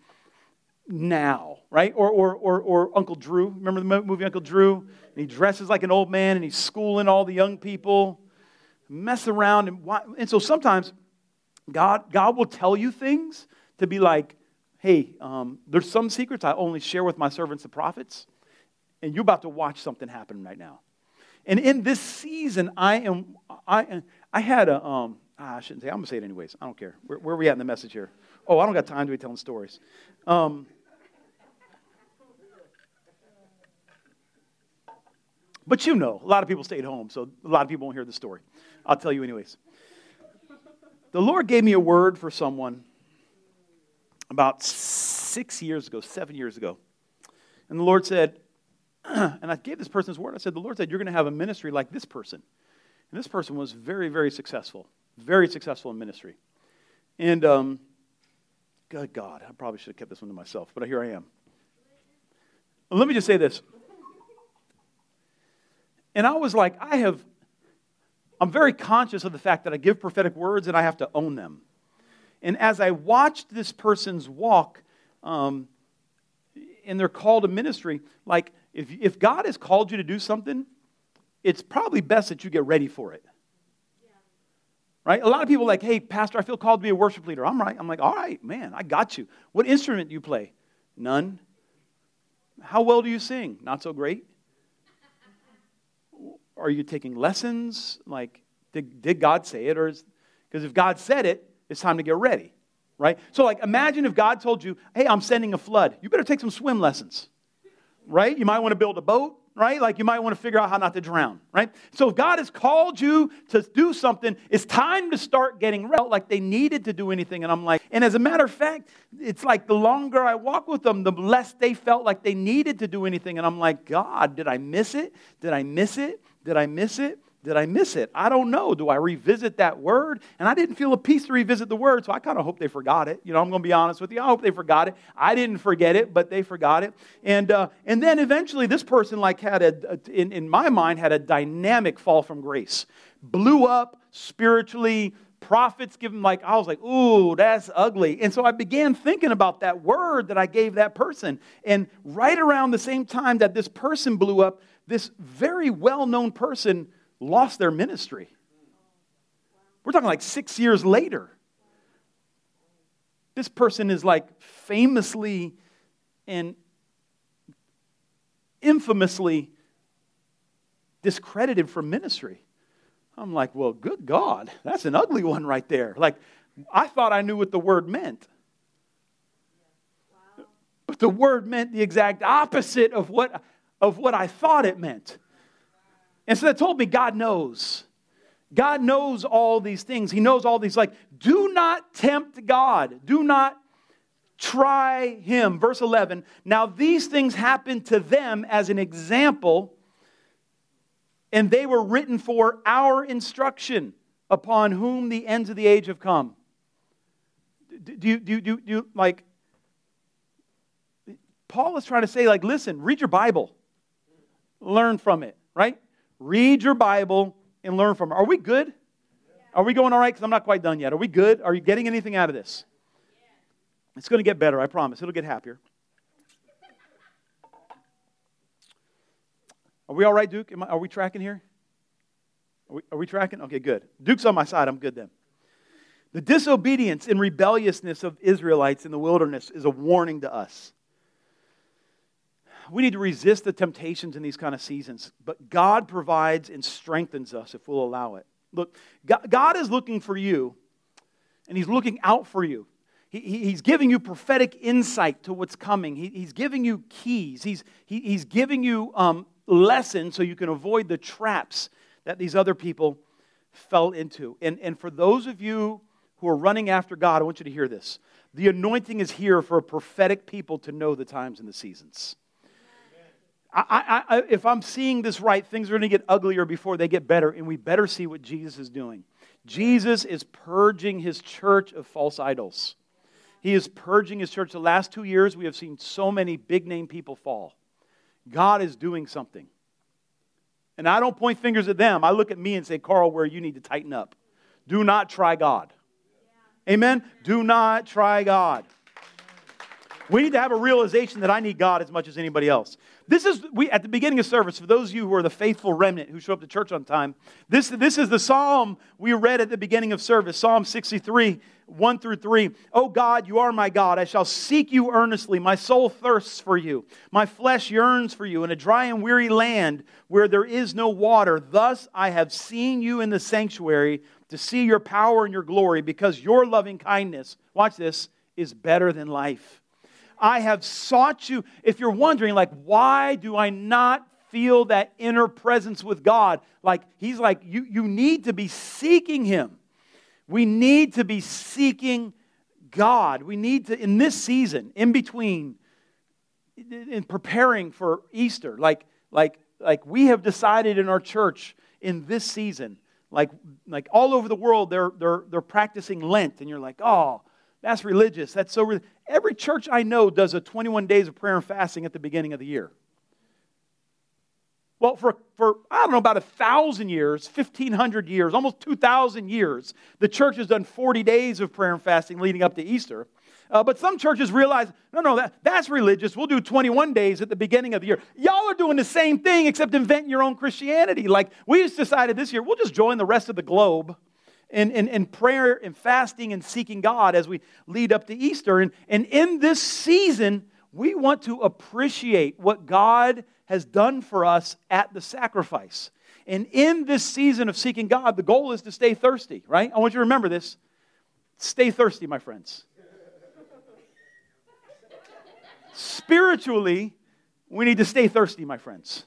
now, right? Or, or, or, or Uncle Drew. Remember the movie Uncle Drew? And he dresses like an old man and he's schooling all the young people. Mess around. And, and so sometimes God, God will tell you things to be like, hey, um, there's some secrets I only share with my servants, the prophets, and you're about to watch something happen right now. And in this season, I am, I, I had a, um, ah, I shouldn't say, I'm going to say it anyways. I don't care. Where, where, are we at in the message here? Oh, I don't got time to be telling stories. Um, But you know, a lot of people stayed home, so a lot of people won't hear the story. I'll tell you anyways. The Lord gave me a word for someone about six years ago, seven years ago. And the Lord said, and I gave this person word. I said, The Lord said, You're going to have a ministry like this person. And this person was very, very successful, very successful in ministry. And, um, good God, I probably should have kept this one to myself, but here I am. Let me just say this and I was like, I have, I'm very conscious of the fact that I give prophetic words and I have to own them. And as I watched this person's walk um, in their call to ministry, like if, if God has called you to do something, it's probably best that you get ready for it. Right? A lot of people like, hey, Pastor, I feel called to be a worship leader. I'm right. I'm like, all right, man, I got you. What instrument do you play? None. How well do you sing? Not so great. Are you taking lessons? Like, did, did God say it? Or because if God said it, it's time to get ready, right? So, like, imagine if God told you, hey, I'm sending a flood. You better take some swim lessons, right? You might want to build a boat, right? Like you might want to figure out how not to drown, right? So if God has called you to do something, it's time to start getting ready. like they needed to do anything. And I'm like, and as a matter of fact, it's like the longer I walk with them, the less they felt like they needed to do anything. And I'm like, God, did I miss it? Did I miss it? Did I miss it? Did I miss it? I don't know. Do I revisit that word? And I didn't feel a peace to revisit the word, so I kind of hope they forgot it. You know, I'm going to be honest with you. I hope they forgot it. I didn't forget it, but they forgot it. And uh, and then eventually, this person like had a in in my mind had a dynamic fall from grace, blew up spiritually. Prophets give him like I was like, ooh, that's ugly. And so I began thinking about that word that I gave that person. And right around the same time that this person blew up, this very well-known person lost their ministry. We're talking like six years later. This person is like famously and infamously discredited from ministry. I'm like, well, good God, that's an ugly one right there. Like, I thought I knew what the word meant. But the word meant the exact opposite of what, of what I thought it meant. And so that told me God knows. God knows all these things. He knows all these. Like, do not tempt God. Do not try him. Verse 11. Now, these things happened to them as an example, and they were written for our instruction, upon whom the ends of the age have come. Do you, do you, do you, like, Paul is trying to say, like, listen, read your Bible, learn from it, right? Read your Bible and learn from it. Are we good? Are we going all right? Because I'm not quite done yet. Are we good? Are you getting anything out of this? It's going to get better, I promise. It'll get happier. Are we all right, Duke? I, are we tracking here? Are we, are we tracking? Okay, good. Duke's on my side. I'm good then. The disobedience and rebelliousness of Israelites in the wilderness is a warning to us we need to resist the temptations in these kind of seasons, but God provides and strengthens us if we'll allow it. Look, God is looking for you, and He's looking out for you. he's giving you prophetic insight to what's coming. he's giving you keys. He's, he's giving you um, lessons so you can avoid the traps that these other people fell into. And, and for those of you who are running after God, I want you to hear this. The anointing is here for a prophetic people to know the times and the seasons. I, I, if I'm seeing this right, things are going to get uglier before they get better, and we better see what Jesus is doing. Jesus is purging his church of false idols. He is purging his church. The last two years, we have seen so many big name people fall. God is doing something. And I don't point fingers at them. I look at me and say, Carl, where you need to tighten up. Do not try God. Amen? Do not try God. We need to have a realization that I need God as much as anybody else. This is, we, at the beginning of service, for those of you who are the faithful remnant who show up to church on time, this, this is the psalm we read at the beginning of service Psalm 63, 1 through 3. Oh God, you are my God. I shall seek you earnestly. My soul thirsts for you. My flesh yearns for you in a dry and weary land where there is no water. Thus I have seen you in the sanctuary to see your power and your glory because your loving kindness, watch this, is better than life. I have sought you. If you're wondering, like, why do I not feel that inner presence with God? Like, He's like, you, you need to be seeking Him. We need to be seeking God. We need to, in this season, in between, in preparing for Easter, like, like, like we have decided in our church in this season, like, like all over the world, they're, they're, they're practicing Lent, and you're like, oh, that's religious. That's so. Re-. Every church I know does a 21 days of prayer and fasting at the beginning of the year. Well, for, for I don't know, about a thousand years, 1,500 years, almost 2,000 years, the church has done 40 days of prayer and fasting leading up to Easter. Uh, but some churches realize, no, no, that, that's religious. We'll do 21 days at the beginning of the year. Y'all are doing the same thing except inventing your own Christianity. Like we just decided this year, we'll just join the rest of the globe in, in, in prayer and fasting and seeking God as we lead up to Easter. And, and in this season, we want to appreciate what God has done for us at the sacrifice. And in this season of seeking God, the goal is to stay thirsty, right? I want you to remember this. Stay thirsty, my friends. Spiritually, we need to stay thirsty, my friends.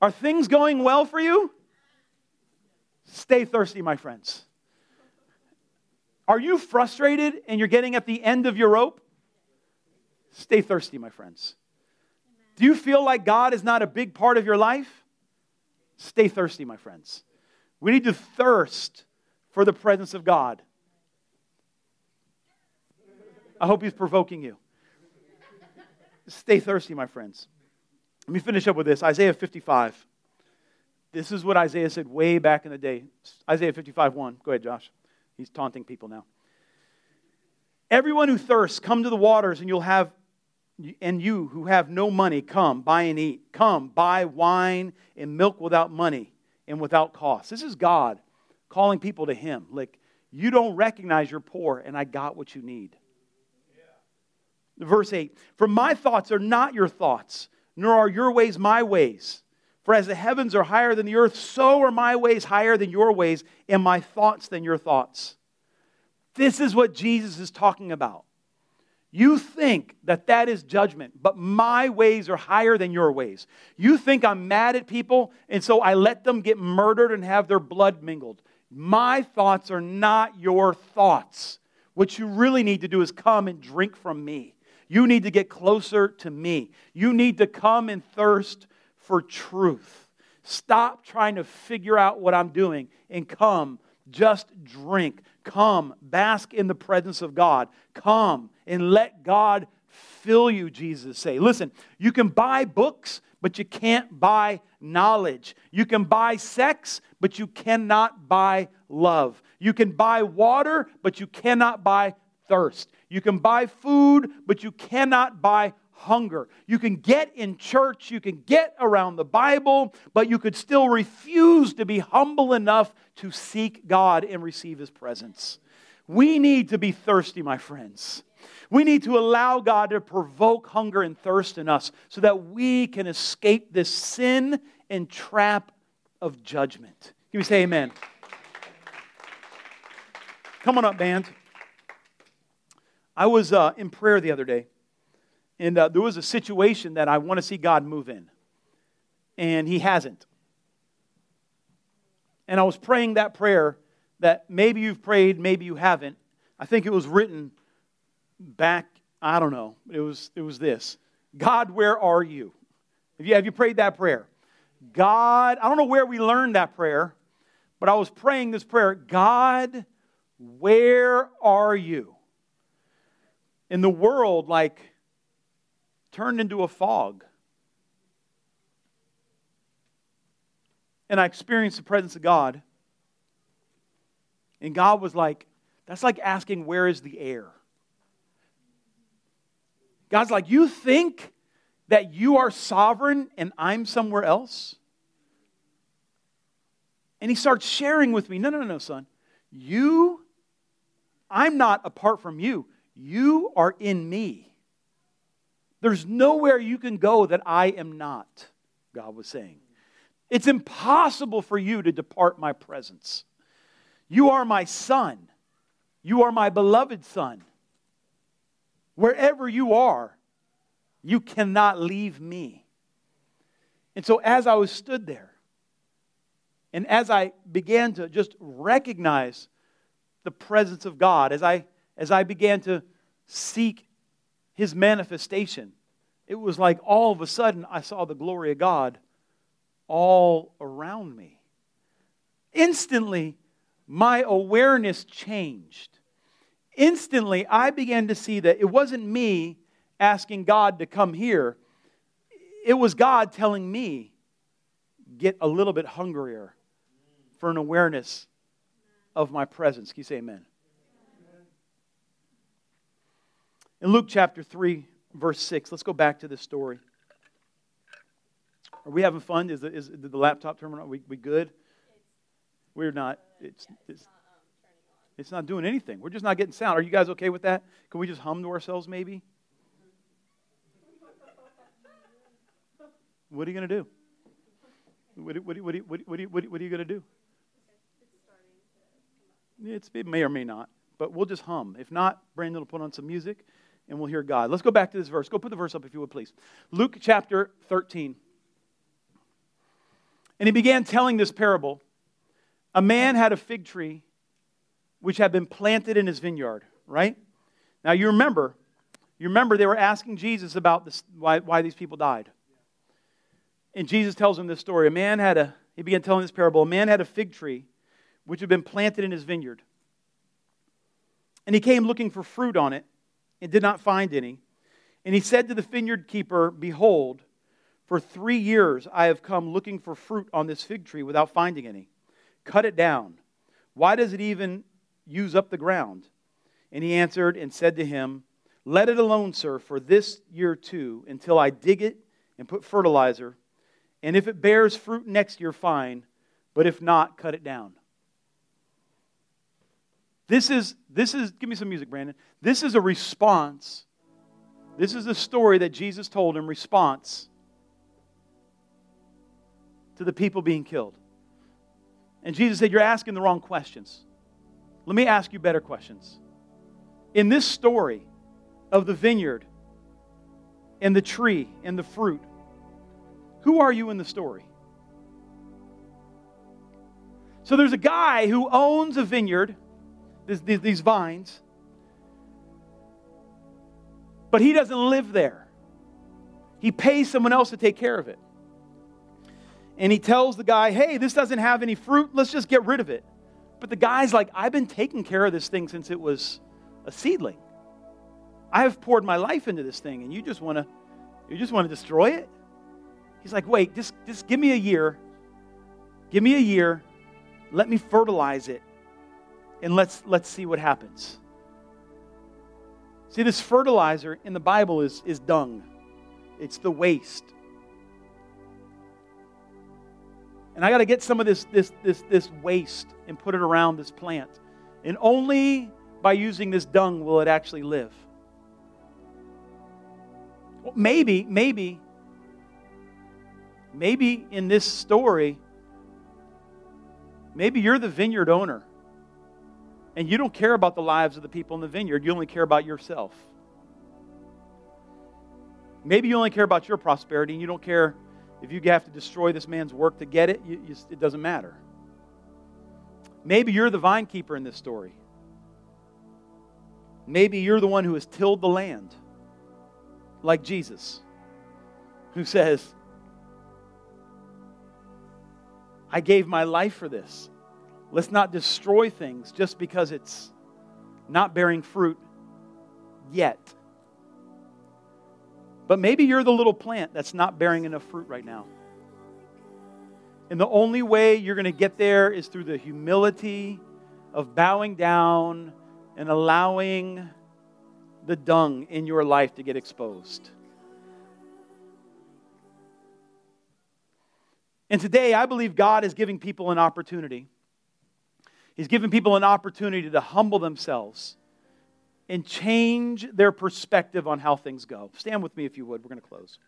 Are things going well for you? Stay thirsty, my friends. Are you frustrated and you're getting at the end of your rope? Stay thirsty, my friends. Do you feel like God is not a big part of your life? Stay thirsty, my friends. We need to thirst for the presence of God. I hope he's provoking you. Stay thirsty, my friends. Let me finish up with this Isaiah 55. This is what Isaiah said way back in the day. Isaiah 55 1. Go ahead, Josh. He's taunting people now. Everyone who thirsts, come to the waters, and you'll have, and you who have no money, come, buy and eat. Come, buy wine and milk without money and without cost. This is God calling people to Him. Like, you don't recognize you're poor, and I got what you need. Yeah. Verse 8 For my thoughts are not your thoughts, nor are your ways my ways. For as the heavens are higher than the earth, so are my ways higher than your ways, and my thoughts than your thoughts. This is what Jesus is talking about. You think that that is judgment, but my ways are higher than your ways. You think I'm mad at people, and so I let them get murdered and have their blood mingled. My thoughts are not your thoughts. What you really need to do is come and drink from me. You need to get closer to me. You need to come and thirst for truth. Stop trying to figure out what I'm doing and come, just drink. Come, bask in the presence of God. Come and let God fill you, Jesus say. Listen, you can buy books, but you can't buy knowledge. You can buy sex, but you cannot buy love. You can buy water, but you cannot buy thirst. You can buy food, but you cannot buy hunger. You can get in church, you can get around the Bible, but you could still refuse to be humble enough to seek God and receive His presence. We need to be thirsty, my friends. We need to allow God to provoke hunger and thirst in us so that we can escape this sin and trap of judgment. Can we say amen? Come on up, band. I was uh, in prayer the other day, and uh, there was a situation that I want to see God move in, and He hasn't. And I was praying that prayer that maybe you've prayed, maybe you haven't. I think it was written back, I don't know. It was, it was this God, where are you? Have you, have you prayed that prayer? God, I don't know where we learned that prayer, but I was praying this prayer God, where are you? In the world, like, turned into a fog. And I experienced the presence of God. And God was like, that's like asking, where is the air? God's like, you think that you are sovereign and I'm somewhere else? And he starts sharing with me, no, no, no, no, son. You, I'm not apart from you. You are in me. There's nowhere you can go that I am not, God was saying. It's impossible for you to depart my presence. You are my son. You are my beloved son. Wherever you are, you cannot leave me. And so, as I was stood there, and as I began to just recognize the presence of God, as I, as I began to seek his manifestation, it was like all of a sudden I saw the glory of God all around me. Instantly, my awareness changed. Instantly, I began to see that it wasn't me asking God to come here, it was God telling me, get a little bit hungrier for an awareness of my presence. Can you say amen? In Luke chapter 3, verse 6, let's go back to this story. Are we having fun? Is the, is the laptop terminal, are we, we good? We're not. It's, it's, it's not doing anything. We're just not getting sound. Are you guys okay with that? Can we just hum to ourselves maybe? What are you going to do? What, what, what, what, what, what, what, what are you going to do? It's, it may or may not, but we'll just hum. If not, Brandon will put on some music and we'll hear God. Let's go back to this verse. Go put the verse up if you would, please. Luke chapter 13. And he began telling this parable. A man had a fig tree which had been planted in his vineyard, right? Now you remember, you remember they were asking Jesus about this, why, why these people died. And Jesus tells them this story. A man had a, he began telling this parable. A man had a fig tree which had been planted in his vineyard. And he came looking for fruit on it and did not find any. And he said to the vineyard keeper, Behold, for three years I have come looking for fruit on this fig tree without finding any. Cut it down. Why does it even use up the ground? And he answered and said to him, Let it alone, sir, for this year too, until I dig it and put fertilizer. And if it bears fruit next year, fine. But if not, cut it down. This is, this is, give me some music, Brandon. This is a response. This is a story that Jesus told in response to the people being killed. And Jesus said, You're asking the wrong questions. Let me ask you better questions. In this story of the vineyard and the tree and the fruit, who are you in the story? So there's a guy who owns a vineyard, these, these vines, but he doesn't live there. He pays someone else to take care of it. And he tells the guy, hey, this doesn't have any fruit, let's just get rid of it. But the guy's like, I've been taking care of this thing since it was a seedling. I have poured my life into this thing, and you just want to you just want to destroy it? He's like, wait, just, just give me a year. Give me a year. Let me fertilize it. And let's, let's see what happens. See, this fertilizer in the Bible is, is dung, it's the waste. And I got to get some of this, this, this, this waste and put it around this plant. And only by using this dung will it actually live. Well, maybe, maybe Maybe in this story, maybe you're the vineyard owner and you don't care about the lives of the people in the vineyard, you only care about yourself. Maybe you only care about your prosperity and you don't care if you have to destroy this man's work to get it, you, you, it doesn't matter. Maybe you're the vine keeper in this story. Maybe you're the one who has tilled the land, like Jesus, who says, I gave my life for this. Let's not destroy things just because it's not bearing fruit yet. But maybe you're the little plant that's not bearing enough fruit right now. And the only way you're going to get there is through the humility of bowing down and allowing the dung in your life to get exposed. And today, I believe God is giving people an opportunity. He's given people an opportunity to humble themselves and change their perspective on how things go. Stand with me if you would. We're going to close.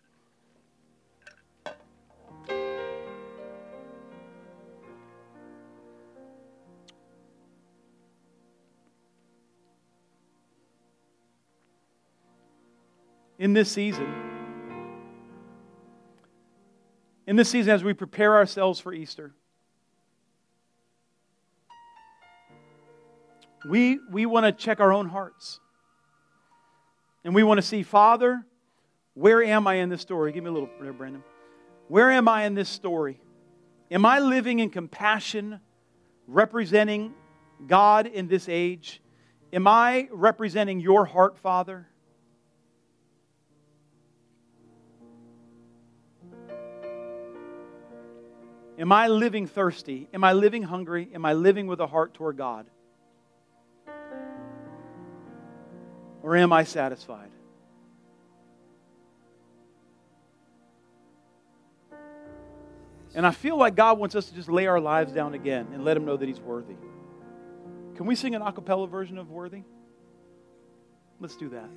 In this season, in this season as we prepare ourselves for Easter. We, we want to check our own hearts. And we want to see, Father, where am I in this story? Give me a little there, Brandon. Where am I in this story? Am I living in compassion, representing God in this age? Am I representing your heart, Father? Am I living thirsty? Am I living hungry? Am I living with a heart toward God? Or am I satisfied? And I feel like God wants us to just lay our lives down again and let Him know that He's worthy. Can we sing an a cappella version of Worthy? Let's do that.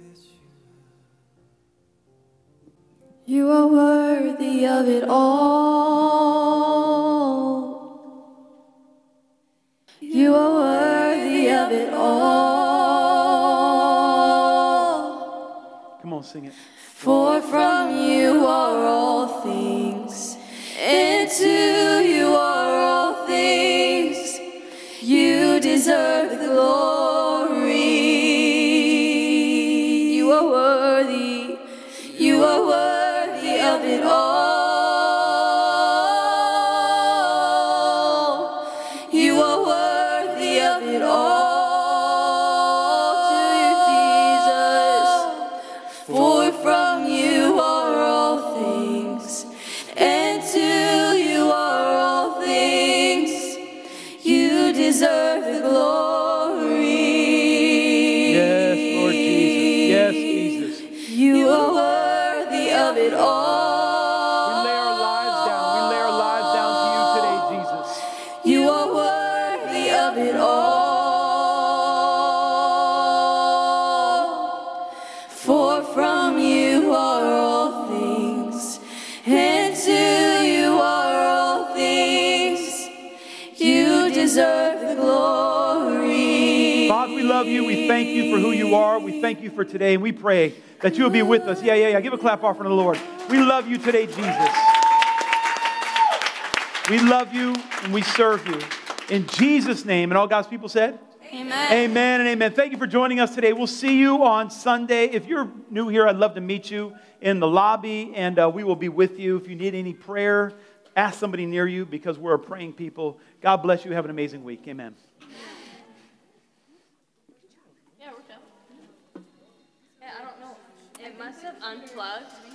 You are worthy of it all. You are worthy of it all.
Sing it.
For from you are all
you for today. And we pray that you will be with us. Yeah, yeah, yeah. Give a clap offering to the Lord. We love you today, Jesus. We love you and we serve you. In Jesus' name. And all God's people said?
Amen.
Amen and amen. Thank you for joining us today. We'll see you on Sunday. If you're new here, I'd love to meet you in the lobby, and uh, we will be with you. If you need any prayer, ask somebody near you because we're a praying people. God bless you. Have an amazing week. Amen.
Yeah, we're good. Yeah, I don't know. It must have unplugged